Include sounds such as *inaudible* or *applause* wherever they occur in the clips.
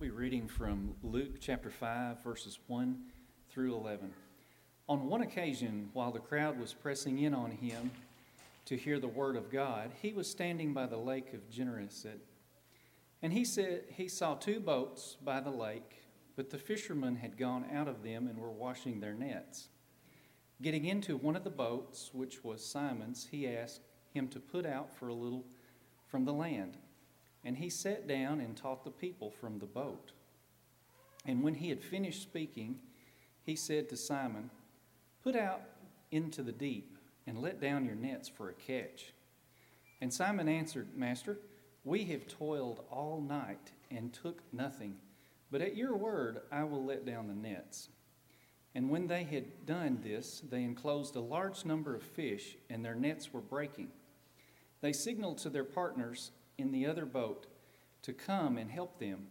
I'll be reading from Luke chapter 5, verses 1 through 11. On one occasion, while the crowd was pressing in on him to hear the word of God, he was standing by the lake of Gennesaret. And he said he saw two boats by the lake, but the fishermen had gone out of them and were washing their nets. Getting into one of the boats, which was Simon's, he asked him to put out for a little from the land. And he sat down and taught the people from the boat. And when he had finished speaking, he said to Simon, Put out into the deep and let down your nets for a catch. And Simon answered, Master, we have toiled all night and took nothing, but at your word I will let down the nets. And when they had done this, they enclosed a large number of fish, and their nets were breaking. They signaled to their partners in the other boat to come and help them,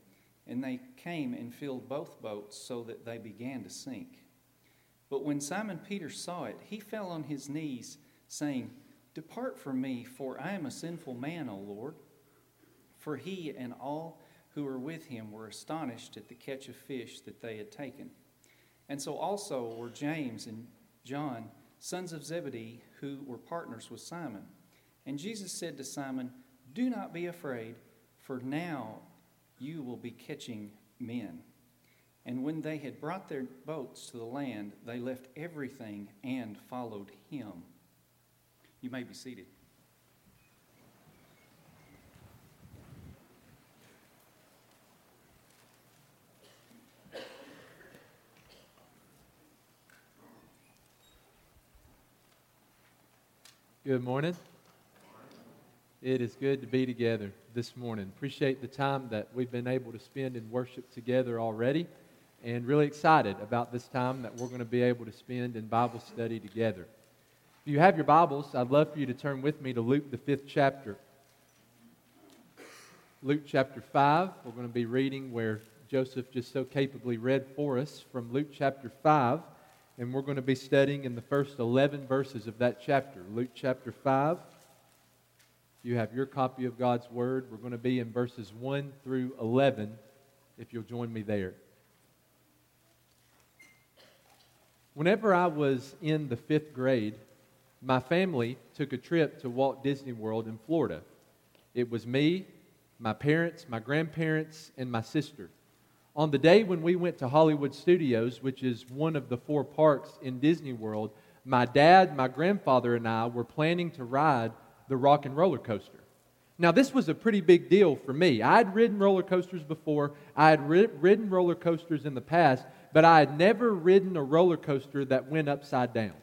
and they came and filled both boats so that they began to sink. But when Simon Peter saw it, he fell on his knees, saying, Depart from me, for I am a sinful man, O Lord. For he and all who were with him were astonished at the catch of fish that they had taken. And so also were James and John, sons of Zebedee, who were partners with Simon. And Jesus said to Simon, Do not be afraid, for now you will be catching men. And when they had brought their boats to the land, they left everything and followed him. You may be seated. Good morning. It is good to be together this morning. Appreciate the time that we've been able to spend in worship together already, and really excited about this time that we're going to be able to spend in Bible study together. If you have your Bibles, I'd love for you to turn with me to Luke, the fifth chapter. Luke chapter 5, we're going to be reading where Joseph just so capably read for us from Luke chapter 5, and we're going to be studying in the first 11 verses of that chapter. Luke chapter 5 you have your copy of God's Word. We're going to be in verses 1 through 11, if you'll join me there. Whenever I was in the fifth grade, my family took a trip to Walt Disney World in Florida. It was me, my parents, my grandparents, and my sister. On the day when we went to Hollywood Studios, which is one of the four parks in Disney World, my dad, my grandfather, and I were planning to ride the rock and roller coaster. Now, this was a pretty big deal for me. I had ridden roller coasters before, I had ridden roller coasters in the past, but I had never ridden a roller coaster that went upside down.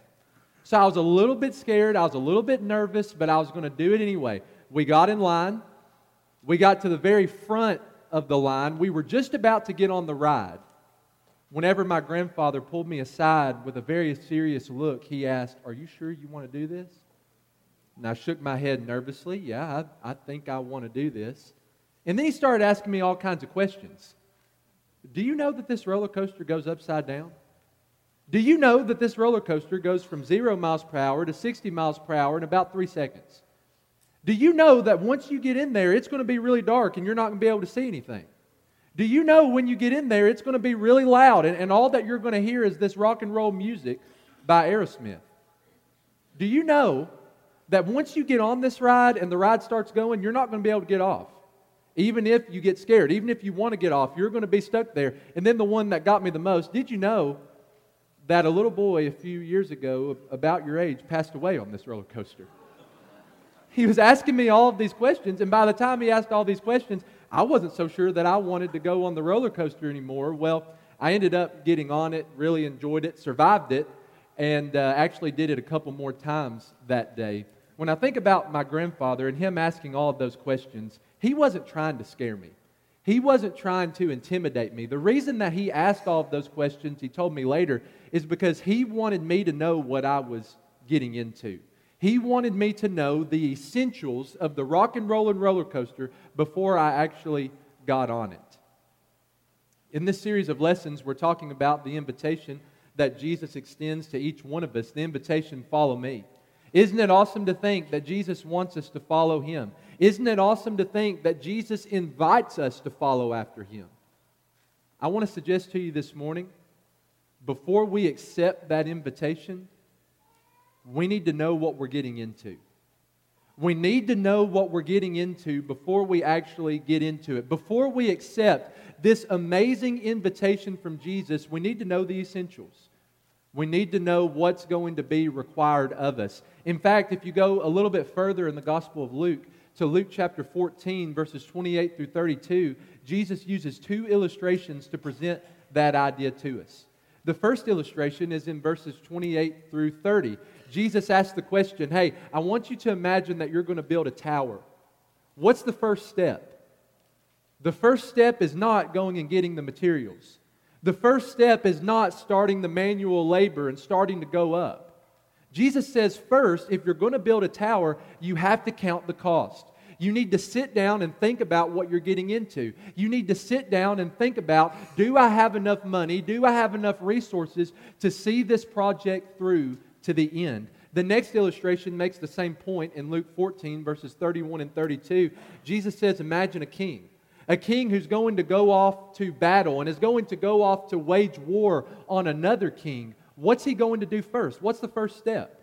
So I was a little bit scared, I was a little bit nervous, but I was going to do it anyway. We got in line, we got to the very front of the line, we were just about to get on the ride. Whenever my grandfather pulled me aside with a very serious look, he asked, Are you sure you want to do this? And I shook my head nervously. Yeah, I, I think I want to do this. And then he started asking me all kinds of questions. Do you know that this roller coaster goes upside down? Do you know that this roller coaster goes from zero miles per hour to 60 miles per hour in about three seconds? Do you know that once you get in there, it's going to be really dark and you're not going to be able to see anything? Do you know when you get in there, it's going to be really loud and, and all that you're going to hear is this rock and roll music by Aerosmith? Do you know that once you get on this ride and the ride starts going, you're not going to be able to get off. Even if you get scared, even if you want to get off, you're going to be stuck there. And then the one that got me the most did you know that a little boy a few years ago, about your age, passed away on this roller coaster? He was asking me all of these questions, and by the time he asked all these questions, I wasn't so sure that I wanted to go on the roller coaster anymore. Well, I ended up getting on it, really enjoyed it, survived it, and uh, actually did it a couple more times that day when I think about my grandfather and him asking all of those questions, he wasn't trying to scare me. He wasn't trying to intimidate me. The reason that he asked all of those questions, he told me later, is because he wanted me to know what I was getting into. He wanted me to know the essentials of the rock and roll and roller coaster before I actually got on it. In this series of lessons, we're talking about the invitation that Jesus extends to each one of us the invitation, follow me. Isn't it awesome to think that Jesus wants us to follow him? Isn't it awesome to think that Jesus invites us to follow after him? I want to suggest to you this morning before we accept that invitation, we need to know what we're getting into. We need to know what we're getting into before we actually get into it. Before we accept this amazing invitation from Jesus, we need to know the essentials. We need to know what's going to be required of us. In fact, if you go a little bit further in the Gospel of Luke, to Luke chapter 14, verses 28 through 32, Jesus uses two illustrations to present that idea to us. The first illustration is in verses 28 through 30. Jesus asks the question Hey, I want you to imagine that you're going to build a tower. What's the first step? The first step is not going and getting the materials. The first step is not starting the manual labor and starting to go up. Jesus says, first, if you're going to build a tower, you have to count the cost. You need to sit down and think about what you're getting into. You need to sit down and think about do I have enough money? Do I have enough resources to see this project through to the end? The next illustration makes the same point in Luke 14, verses 31 and 32. Jesus says, Imagine a king. A king who's going to go off to battle and is going to go off to wage war on another king. What's he going to do first? What's the first step?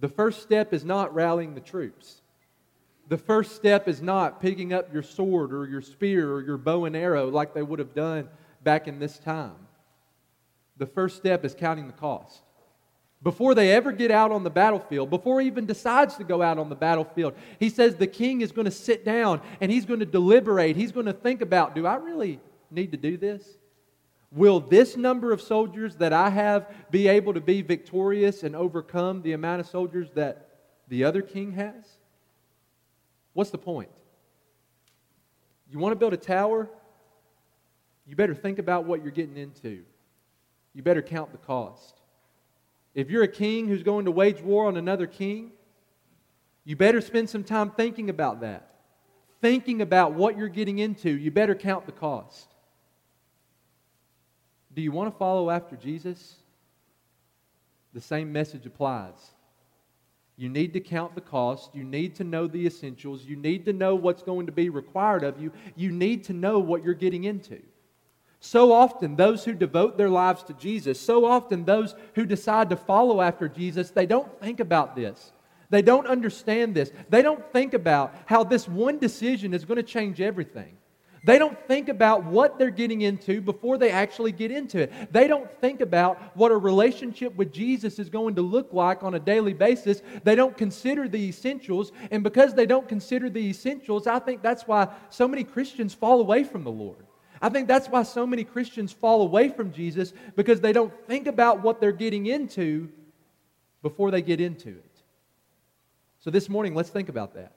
The first step is not rallying the troops. The first step is not picking up your sword or your spear or your bow and arrow like they would have done back in this time. The first step is counting the cost. Before they ever get out on the battlefield, before he even decides to go out on the battlefield, he says the king is going to sit down and he's going to deliberate. He's going to think about do I really need to do this? Will this number of soldiers that I have be able to be victorious and overcome the amount of soldiers that the other king has? What's the point? You want to build a tower? You better think about what you're getting into. You better count the cost. If you're a king who's going to wage war on another king, you better spend some time thinking about that. Thinking about what you're getting into. You better count the cost. Do you want to follow after Jesus? The same message applies. You need to count the cost. You need to know the essentials. You need to know what's going to be required of you. You need to know what you're getting into. So often, those who devote their lives to Jesus, so often, those who decide to follow after Jesus, they don't think about this. They don't understand this. They don't think about how this one decision is going to change everything. They don't think about what they're getting into before they actually get into it. They don't think about what a relationship with Jesus is going to look like on a daily basis. They don't consider the essentials. And because they don't consider the essentials, I think that's why so many Christians fall away from the Lord. I think that's why so many Christians fall away from Jesus because they don't think about what they're getting into before they get into it. So this morning, let's think about that.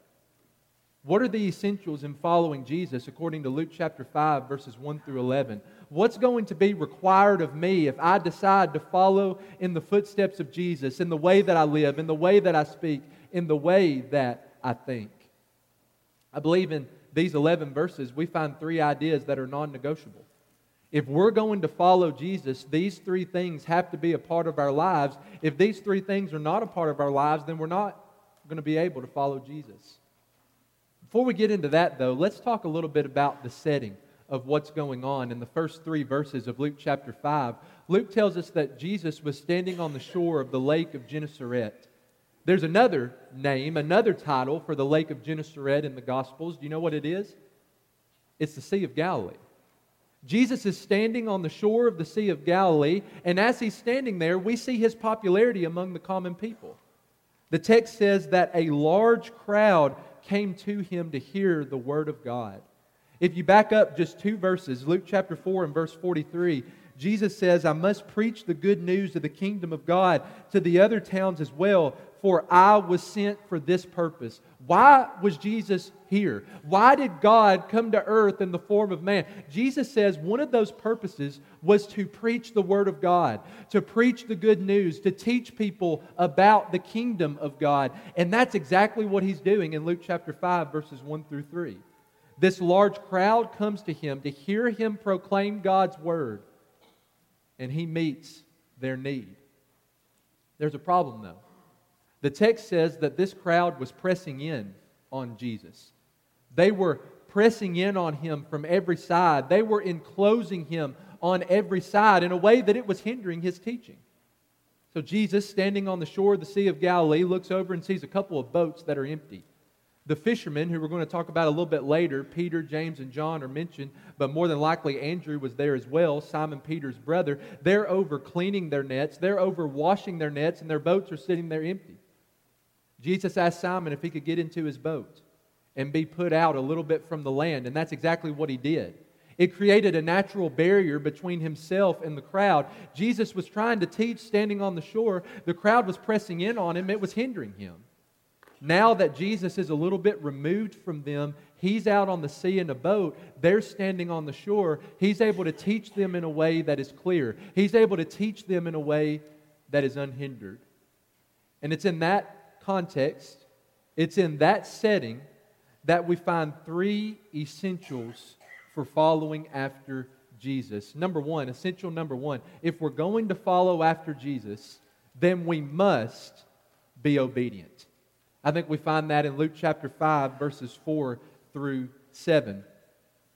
What are the essentials in following Jesus according to Luke chapter 5, verses 1 through 11? What's going to be required of me if I decide to follow in the footsteps of Jesus, in the way that I live, in the way that I speak, in the way that I think? I believe in these 11 verses, we find three ideas that are non negotiable. If we're going to follow Jesus, these three things have to be a part of our lives. If these three things are not a part of our lives, then we're not going to be able to follow Jesus. Before we get into that, though, let's talk a little bit about the setting of what's going on in the first three verses of Luke chapter 5. Luke tells us that Jesus was standing on the shore of the lake of Gennesaret. There's another name, another title for the lake of Gennesaret in the Gospels. Do you know what it is? It's the Sea of Galilee. Jesus is standing on the shore of the Sea of Galilee, and as he's standing there, we see his popularity among the common people. The text says that a large crowd came to him to hear the word of God. If you back up just two verses, Luke chapter 4 and verse 43, Jesus says, I must preach the good news of the kingdom of God to the other towns as well, for I was sent for this purpose. Why was Jesus here? Why did God come to earth in the form of man? Jesus says one of those purposes was to preach the Word of God, to preach the good news, to teach people about the kingdom of God. And that's exactly what he's doing in Luke chapter 5, verses 1 through 3. This large crowd comes to him to hear him proclaim God's Word, and he meets their need. There's a problem, though. The text says that this crowd was pressing in on Jesus. They were pressing in on him from every side. They were enclosing him on every side in a way that it was hindering his teaching. So Jesus, standing on the shore of the Sea of Galilee, looks over and sees a couple of boats that are empty. The fishermen, who we're going to talk about a little bit later, Peter, James, and John are mentioned, but more than likely Andrew was there as well, Simon Peter's brother. They're over cleaning their nets, they're over washing their nets, and their boats are sitting there empty. Jesus asked Simon if he could get into his boat and be put out a little bit from the land, and that's exactly what he did. It created a natural barrier between himself and the crowd. Jesus was trying to teach standing on the shore. The crowd was pressing in on him, it was hindering him. Now that Jesus is a little bit removed from them, he's out on the sea in a boat, they're standing on the shore. He's able to teach them in a way that is clear, he's able to teach them in a way that is unhindered. And it's in that context, it's in that setting that we find three essentials for following after Jesus. Number one, essential number one, if we're going to follow after Jesus, then we must be obedient. I think we find that in Luke chapter 5, verses 4 through 7.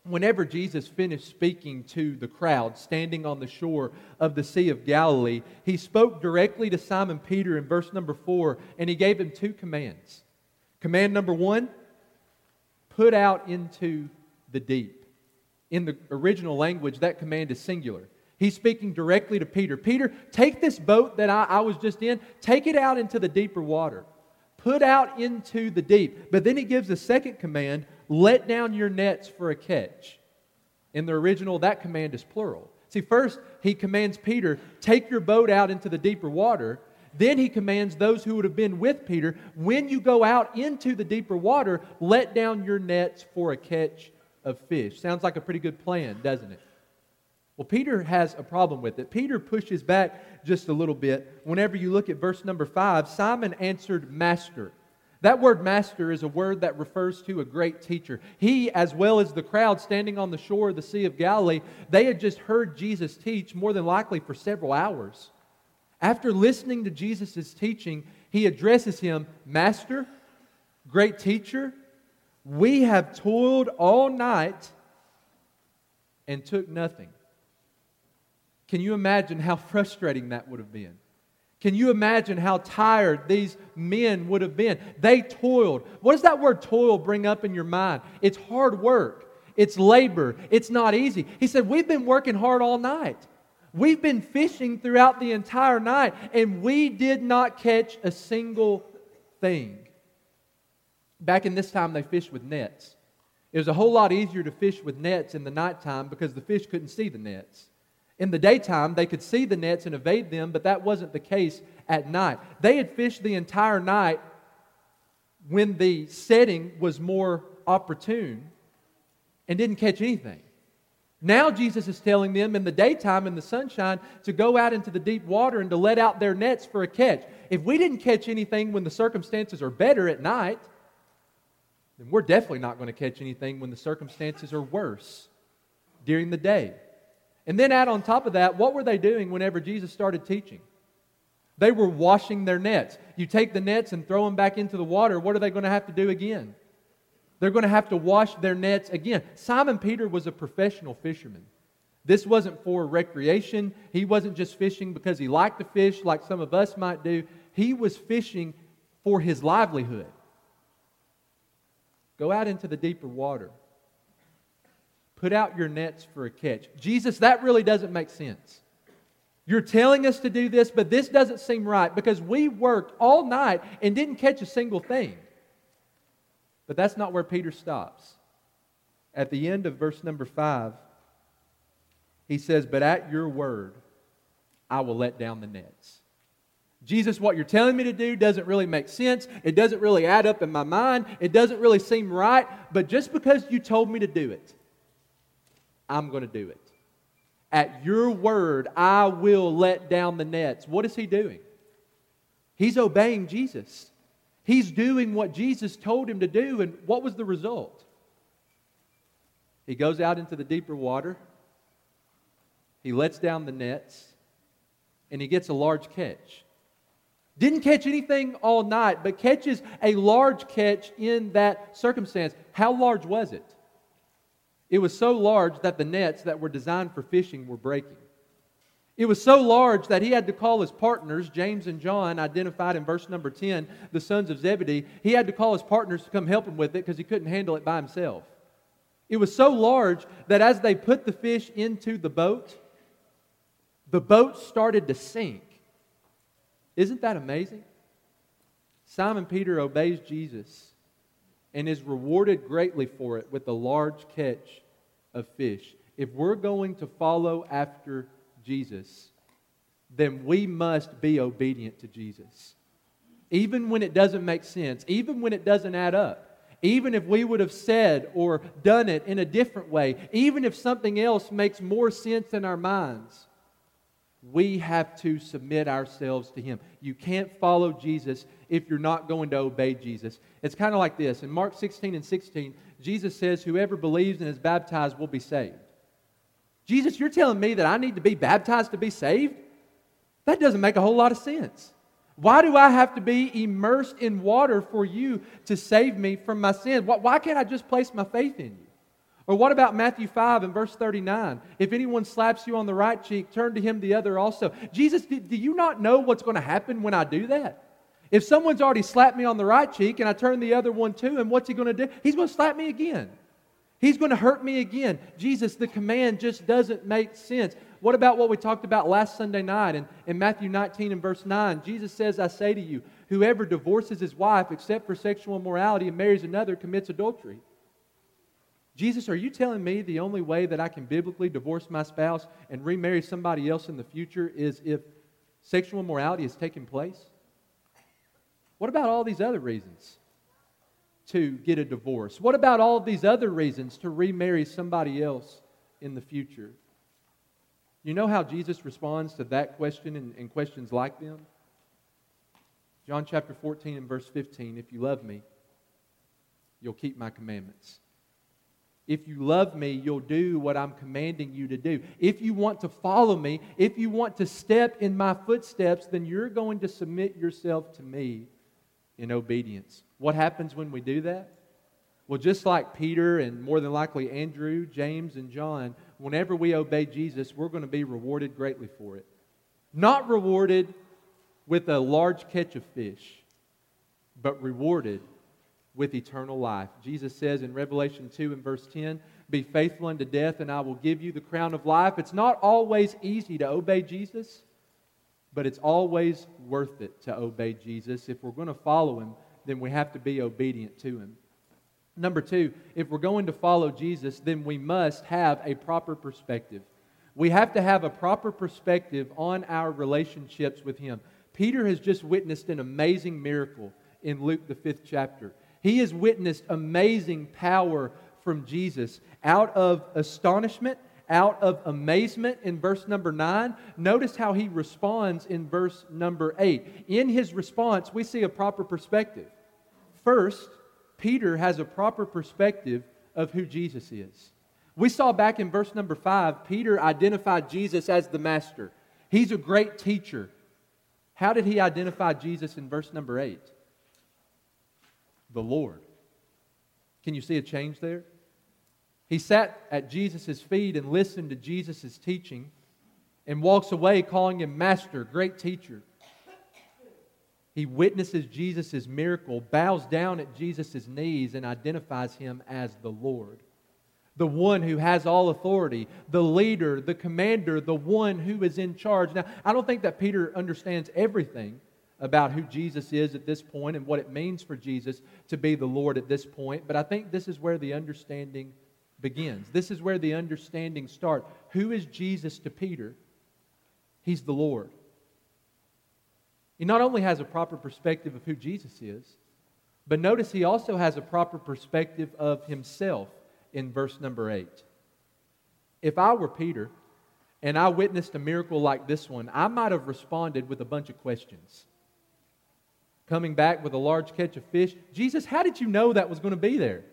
Whenever Jesus finished speaking to the crowd standing on the shore of the Sea of Galilee, he spoke directly to Simon Peter in verse number 4, and he gave him two commands. Command number one put out into the deep in the original language, that command is singular. He's speaking directly to Peter. Peter, take this boat that I, I, was just in, take it out into the deeper water. Put out into the deep. But then he gives a second command let down your nets for a catch. In the original, that command is plural. See, first, he commands Peter, take your boat out into the deeper water. Then he commands those who would have been with Peter, when you go out into the deeper water, let down your nets for a catch of fish. Sounds like a pretty good plan, doesn't it? Well, Peter has a problem with it. Peter pushes back just a little bit. Whenever you look at verse number five, Simon answered, Master. That word master is a word that refers to a great teacher. He, as well as the crowd standing on the shore of the Sea of Galilee, they had just heard Jesus teach more than likely for several hours. After listening to Jesus' teaching, he addresses him, Master, great teacher, we have toiled all night and took nothing. Can you imagine how *laughs* frustrating that would have been? Can you imagine how tired these men would have been? They toiled. What does that word toil bring up in your mind? It's hard work, it's labor, it's not easy. He said, We've been working hard all night. We've been fishing throughout the entire night, and we did not catch a single thing. Back in this time, they fished with nets. It was a whole lot easier to fish with nets in the nighttime because the fish couldn't see the nets. In the daytime, they could see the nets and evade them, but that wasn't the case at night. They had fished the entire night when the setting was more opportune and didn't catch anything. Now, Jesus is telling them in the daytime, in the sunshine, to go out into the deep water and to let out their nets for a catch. If we didn't catch anything when the circumstances are better at night, then we're definitely not going to catch anything when the circumstances are worse during the day. And then add on top of that, what were they doing whenever Jesus started teaching? They were washing their nets. You take the nets and throw them back into the water, what are they going to have to do again? They're going to have to wash their nets again. Simon Peter was a professional fisherman. This wasn't for recreation. He wasn't just fishing because he liked to fish like some of us might do. He was fishing for his livelihood. Go out into the deeper water. Put out your nets for a catch. Jesus, that really doesn't make sense. You're telling us to do this, but this doesn't seem right because we worked all night and didn't catch a single thing. But that's not where Peter stops. At the end of verse number five, he says, But at your word, I will let down the nets. Jesus, what you're telling me to do doesn't really make sense. It doesn't really add up in my mind. It doesn't really seem right. But just because you told me to do it, I'm going to do it. At your word, I will let down the nets. What is he doing? He's obeying Jesus. He's doing what Jesus told him to do. And what was the result? He goes out into the deeper water, he lets down the nets, and he gets a large catch. Didn't catch anything all night, but catches a large catch in that circumstance. How large was it? It was so large that the nets that were designed for fishing were breaking. It was so large that he had to call his partners, James and John, identified in verse number 10, the sons of Zebedee. He had to call his partners to come help him with it because he couldn't handle it by himself. It was so large that as they put the fish into the boat, the boat started to sink. Isn't that amazing? Simon Peter obeys Jesus and is rewarded greatly for it with a large catch of fish. If we're going to follow after Jesus, then we must be obedient to Jesus. Even when it doesn't make sense, even when it doesn't add up, even if we would have said or done it in a different way, even if something else makes more sense in our minds, we have to submit ourselves to Him. You can't follow Jesus if you're not going to obey Jesus. It's kind of like this. In Mark 16 and 16, Jesus says, Whoever believes and is baptized will be saved. Jesus, you're telling me that I need to be baptized to be saved? That doesn't make a whole lot of sense. Why do I have to be immersed in water for you to save me from my sins? Why can't I just place my faith in you? Or what about Matthew 5 and verse 39? If anyone slaps you on the right cheek, turn to him the other also. Jesus, do you not know what's going to happen when I do that? If someone's already slapped me on the right cheek and I turn the other one to him, what's he going to do? He's going to slap me again. He's going to hurt me again. Jesus, the command just doesn't make sense. What about what we talked about last Sunday night in, in Matthew 19 and verse 9? Jesus says, I say to you, whoever divorces his wife except for sexual immorality and marries another commits adultery. Jesus, are you telling me the only way that I can biblically divorce my spouse and remarry somebody else in the future is if sexual immorality has taken place? What about all these other reasons? to get a divorce? What about all these other reasons to remarry somebody else in the future? You know how Jesus responds to that question and, and, questions like them? John chapter 14 and verse 15 If you love me, you'll keep my commandments. If you love me, you'll do what I'm commanding you to do. If you want to follow me, if you want to step in my footsteps, then you're going to submit yourself to me in obedience. What happens when we do that? Well, just like Peter and more than likely Andrew, James, and John, whenever we obey Jesus, we're going to be rewarded greatly for it. Not rewarded with a large catch of fish, but rewarded with eternal life. Jesus says in Revelation 2 and verse 10, Be faithful unto death, and I will give you the crown of life. It's not always easy to obey Jesus. But it's always worth it to obey Jesus. If we're going to follow him, then we have to be obedient to him. Number two, if we're going to follow Jesus, then we must have a proper perspective. We have to have a proper perspective on our relationships with him. Peter has just witnessed an amazing miracle in Luke, the fifth chapter. He has witnessed amazing power from Jesus out of astonishment out of amazement in verse number 9. Notice how he responds in verse number 8. In his response, we see a proper perspective. First, Peter has a proper perspective of who Jesus is. We saw back in verse number 5, Peter identified Jesus as the master. He's a great teacher. How did he identify Jesus in verse number 8? The Lord. Can you see a change there? He sat at Jesus' feet and listened to Jesus' teaching and walks away calling him Master, great teacher. He witnesses Jesus' miracle, bows down at Jesus' knees, and identifies him as the Lord. The one who has all authority, the leader, the commander, the one who is in charge. Now, I don't think that Peter understands everything about who Jesus is at this point and what it means for Jesus to be the Lord at this point, but I think this is where the understanding begins. This is where the understanding starts. Who is Jesus to Peter? He's the Lord. He not only has a proper perspective of who Jesus is, but notice he also has a proper perspective of himself in verse number 8. If I were Peter and I witnessed a miracle like this one, I might have responded with a bunch of questions. Coming back with a large catch of fish, Jesus, how did you know that was going to be there?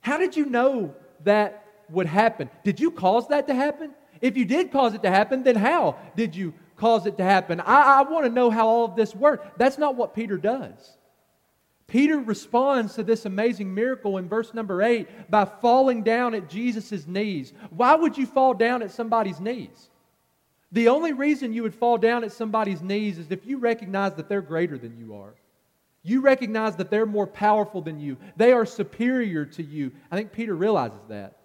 How did you know that would happen. Did you cause that to happen? If you did cause it to happen, then how did you cause it to happen? I, I want to know how all of this worked. That's not what Peter does. Peter responds to this amazing miracle in verse number 8 by falling down at Jesus' knees. Why would you fall down at somebody's knees? The only reason you would fall down at somebody's knees is if you recognize that they're greater than you are. You recognize that they're more powerful than you, they are superior to you. I think Peter realizes that.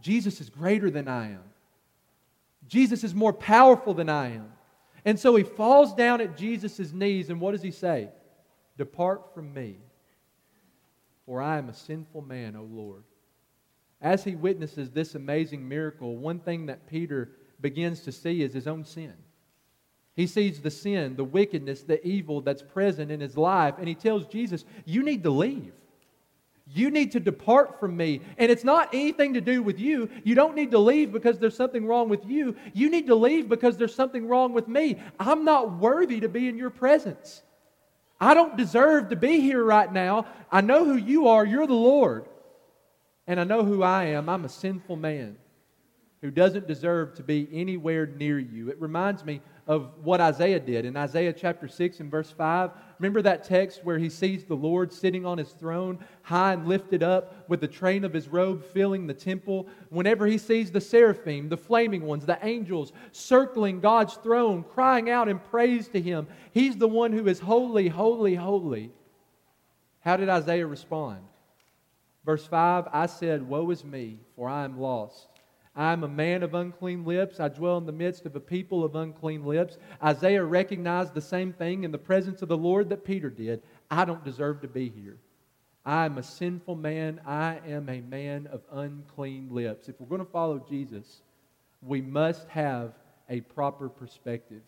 Jesus is greater than I am, Jesus is more powerful than I am. And so he falls down at Jesus' knees, and what does he say? Depart from me, for I am a sinful man, O Lord. As he witnesses this amazing miracle, one thing that Peter begins to see is his own sin. He sees the sin, the wickedness, the evil that's present in his life, and he tells Jesus, You need to leave. You need to depart from me. And it's not anything to do with you. You don't need to leave because there's something wrong with you. You need to leave because there's something wrong with me. I'm not worthy to be in your presence. I don't deserve to be here right now. I know who you are. You're the Lord. And I know who I am. I'm a sinful man who doesn't deserve to be anywhere near you. It reminds me of what Isaiah did in Isaiah chapter 6 and verse 5. Remember that text where he sees the Lord sitting on his throne, high and lifted up, with the train of his robe filling the temple? Whenever he sees the seraphim, the flaming ones, the angels circling God's throne, crying out in praise to him, he's the one who is holy, holy, holy. How did Isaiah respond? Verse 5 I said, Woe is me, for I am lost. I am a man of unclean lips. I dwell in the midst of a people of unclean lips. Isaiah recognized the same thing in the presence of the Lord that Peter did. I don't deserve to be here. I am a sinful man. I am a man of unclean lips. If we're going to follow Jesus, we must have a proper perspective.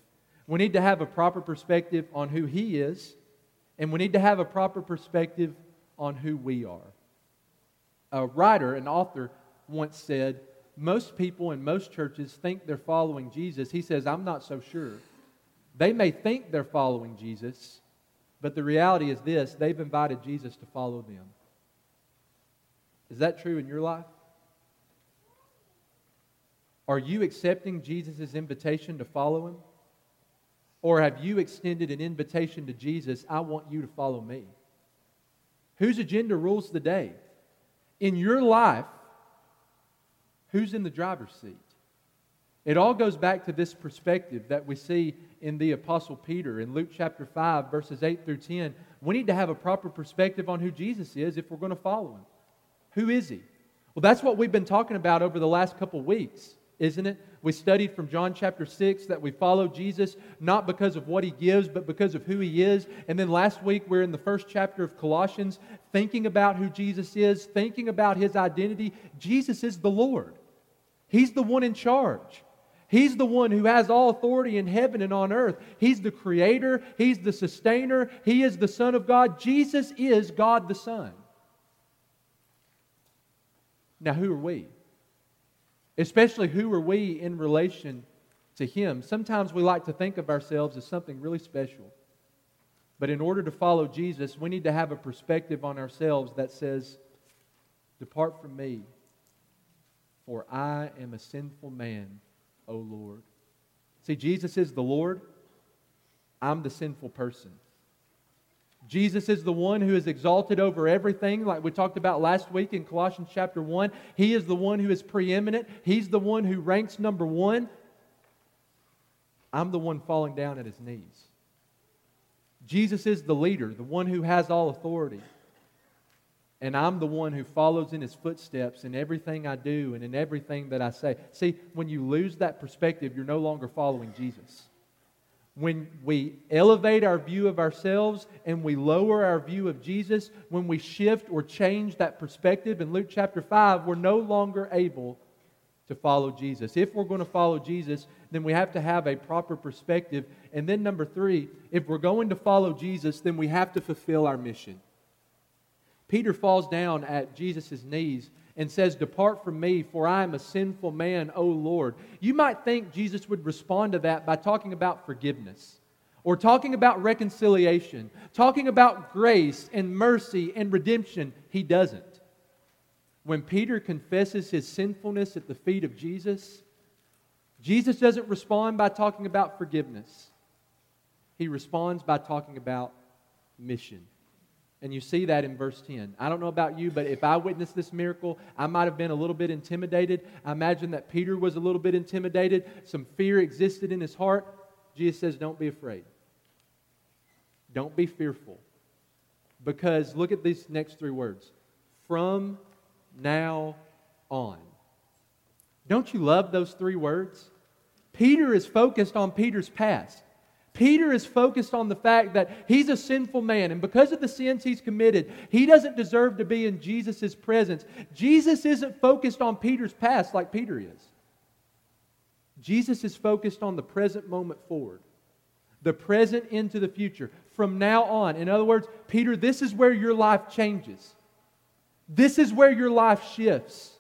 We need to have a proper perspective on who He is, and we need to have a proper perspective on who we are. A writer, an author, once said, most people in most churches think they're following Jesus. He says, I'm not so sure. They may think they're following Jesus, but the reality is this they've invited Jesus to follow them. Is that true in your life? Are you accepting Jesus' invitation to follow him? Or have you extended an invitation to Jesus, I want you to follow me? Whose agenda rules the day? In your life, Who's in the driver's seat? It all goes back to this perspective that we see in the Apostle Peter in Luke chapter 5, verses 8 through 10. We need to have a proper perspective on who Jesus is if we're going to follow him. Who is he? Well, that's what we've been talking about over the last couple weeks, isn't it? We studied from John chapter 6 that we follow Jesus not because of what he gives, but because of who he is. And then last week we're in the first chapter of Colossians, thinking about who Jesus is, thinking about his identity. Jesus is the Lord. He's the one in charge. He's the one who has all authority in heaven and on earth. He's the creator, He's the sustainer, He is the Son of God. Jesus is God the Son. Now, who are we? Especially, who are we in relation to Him? Sometimes we like to think of ourselves as something really special. But in order to follow Jesus, we need to have a perspective on ourselves that says, Depart from me, for I am a sinful man, O Lord. See, Jesus is the Lord. I'm the sinful person. Jesus is the one who is exalted over everything, like we talked about last week in Colossians chapter 1. He is the one who is preeminent, He's the one who ranks number one. I'm the one falling down at His knees. Jesus is the leader, the one who has all authority and I'm the one who follows in his footsteps in everything I do and in everything that I say. See, when you lose that perspective, you're no longer following Jesus. When we elevate our view of ourselves and we lower our view of Jesus, when we shift or change that perspective in Luke chapter 5, we're no longer able to follow Jesus. If we're going to follow Jesus, then we have to have a proper perspective. And then, number three, if we're going to follow Jesus, then we have to fulfill our mission. Peter falls down at Jesus' knees and says, Depart from me, for I am a sinful man, O Lord. You might think Jesus would respond to that by talking about forgiveness or talking about reconciliation, talking about grace and mercy and redemption. He doesn't. When Peter confesses his sinfulness at the feet of Jesus, Jesus doesn't respond by talking about forgiveness. He responds by talking about mission. And you see that in verse 10. I don't know about you, but if I witnessed this miracle, I might have been a little bit intimidated. I imagine that Peter was a little bit intimidated. Some fear existed in his heart. Jesus says, Don't be afraid. Don't be fearful. Because look at these next three words from now on. Don't you love those three words? Peter is focused on Peter's past. Peter is focused on the fact that he's a sinful man, and because of the sins he's committed, he doesn't deserve to be in Jesus' presence. Jesus isn't focused on Peter's past like Peter is. Jesus is focused on the present moment forward, the present into the future, from now on. In other words, Peter, this is where your life changes. This is where your life shifts.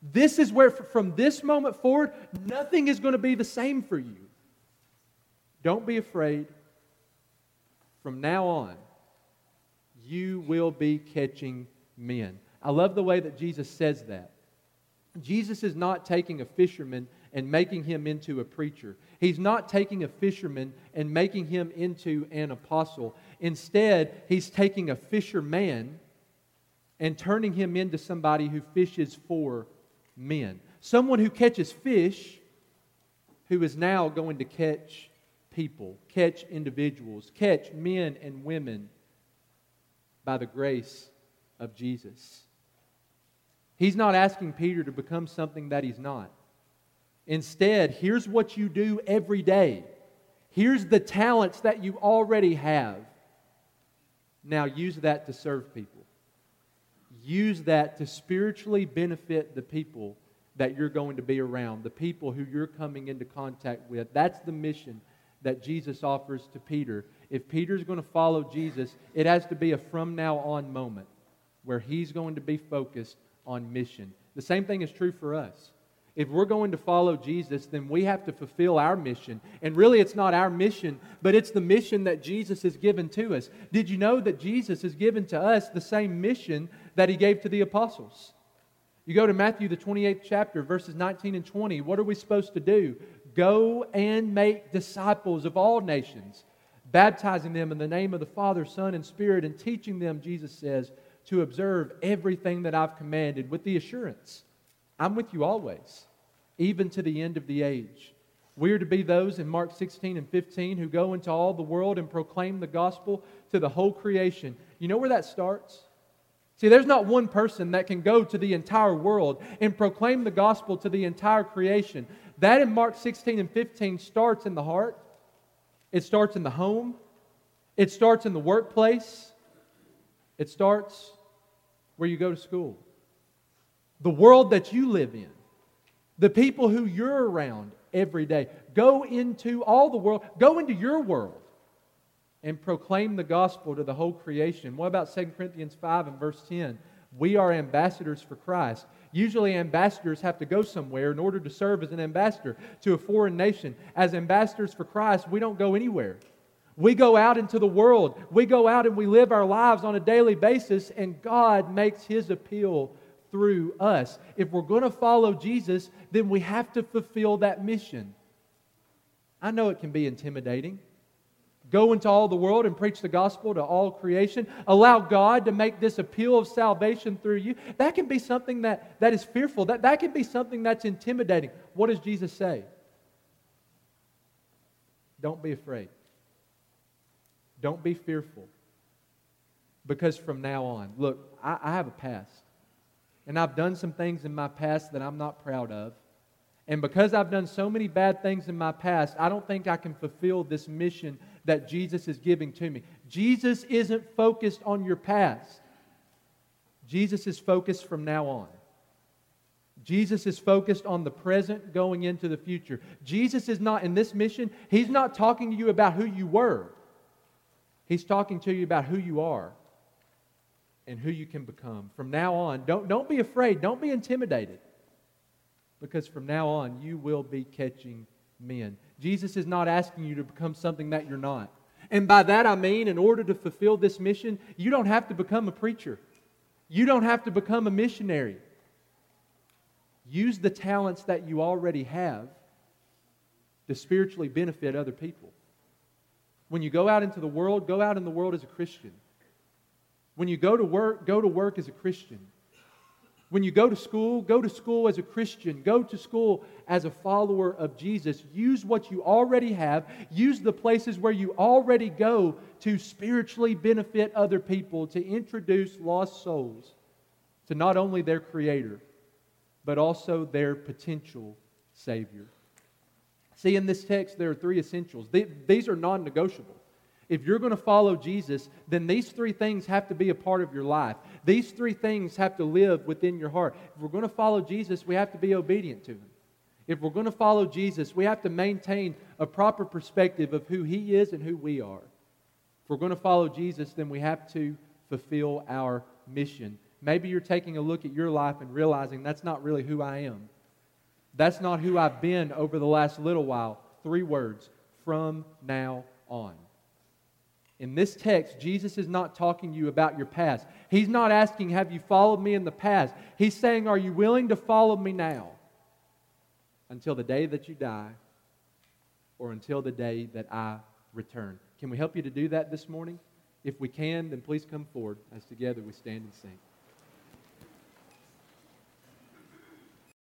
This is where, from this moment forward, nothing is going to be the same for you. Don't be afraid. From now on, you will be catching men. I love the way that Jesus says that. Jesus is not taking a fisherman and making him into a preacher. He's not taking a fisherman and making him into an apostle. Instead, he's taking a fisherman and turning him into somebody who fishes for men. Someone who catches fish who is now going to catch people, catch individuals, catch men and women by the grace of Jesus. He's not asking Peter to become something that he's not. Instead, here's what you do every day. Here's the talents that you already have. Now use that to serve people. Use that to spiritually benefit the people that you're going to be around, the people who you're coming into contact with. That's the mission that Jesus offers to Peter. If Peter's going to follow Jesus, it has to be a from now on moment where he's going to be focused on mission. The same thing is true for us. If we're going to follow Jesus, then we have to fulfill our mission. And really, it's not our mission, but it's the mission that Jesus has given to us. Did you know that Jesus has given to us the same mission that he gave to the apostles? You go to Matthew, the 28th chapter, verses 19 and 20. What are we supposed to do? Go and make disciples of all nations, baptizing them in the name of the Father, Son, and Spirit, and teaching them, Jesus says, to observe everything that I've commanded with the assurance I'm with you always, even to the end of the age. We are to be those in Mark 16 and 15 who go into all the world and proclaim the gospel to the whole creation. You know where that starts? See, there's not one person that can go to the entire world and proclaim the gospel to the entire creation. That in Mark 16 and 15 starts in the heart, it starts in the home, it starts in the workplace, it starts where you go to school. The world that you live in, the people who you're around every day. Go into all the world, go into your world and proclaim the gospel to the whole creation. What about 2 Corinthians 5 and verse 10? We are ambassadors for Christ. Usually, ambassadors have to go somewhere in order to serve as an ambassador to a foreign nation. As ambassadors for Christ, we don't go anywhere. We go out into the world. We go out and we live our lives on a daily basis, and God makes His appeal through us. If we're going to follow Jesus, then we have to fulfill that mission. I know it can be intimidating. Go into all the world and preach the gospel to all creation. Allow God to make this appeal of salvation through you. That can be something that, that is fearful. That, that can be something that's intimidating. What does Jesus say? Don't be afraid. Don't be fearful. Because from now on, look, I, I have a past. And I've done some things in my past that I'm not proud of. And because I've done so many bad things in my past, I don't think I can fulfill this mission that Jesus is giving to me. Jesus isn't focused on your past, Jesus is focused from now on. Jesus is focused on the present going into the future. Jesus is not, in this mission, He's not talking to you about who you were. He's talking to you about who you are and who you can become. From now on, don't, don't be afraid, don't be intimidated, because from now on, you will be catching men. Jesus is not asking you to become something that you're not. And by that I mean, in order to fulfill this mission, you don't have to become a preacher. You don't have to become a missionary. Use the talents that you already have to spiritually benefit other people. When you go out into the world, go out in the world as a Christian. When you go to work, go to work as a Christian. When you go to school, go to school as a Christian. Go to school as a follower of Jesus. Use what you already have. Use the places where you already go to spiritually benefit other people, to introduce lost souls to not only their Creator, but also their potential Savior. See, in this text, there are three essentials. These are non negotiable. If you're going to follow Jesus, then these three things have to be a part of your life. These three things have to live within your heart. If we're going to follow Jesus, we have to be obedient to him. If we're going to follow Jesus, we have to maintain a proper perspective of who he is and who we are. If we're going to follow Jesus, then we have to fulfill our mission. Maybe you're taking a look at your life and realizing that's not really who I am. That's not who I've been over the last little while. Three words from now on. In this text, Jesus is not talking to you about your past. He's not asking, Have you followed me in the past? He's saying, Are you willing to follow me now? Until the day that you die or until the day that I return. Can we help you to do that this morning? If we can, then please come forward as together we stand and sing.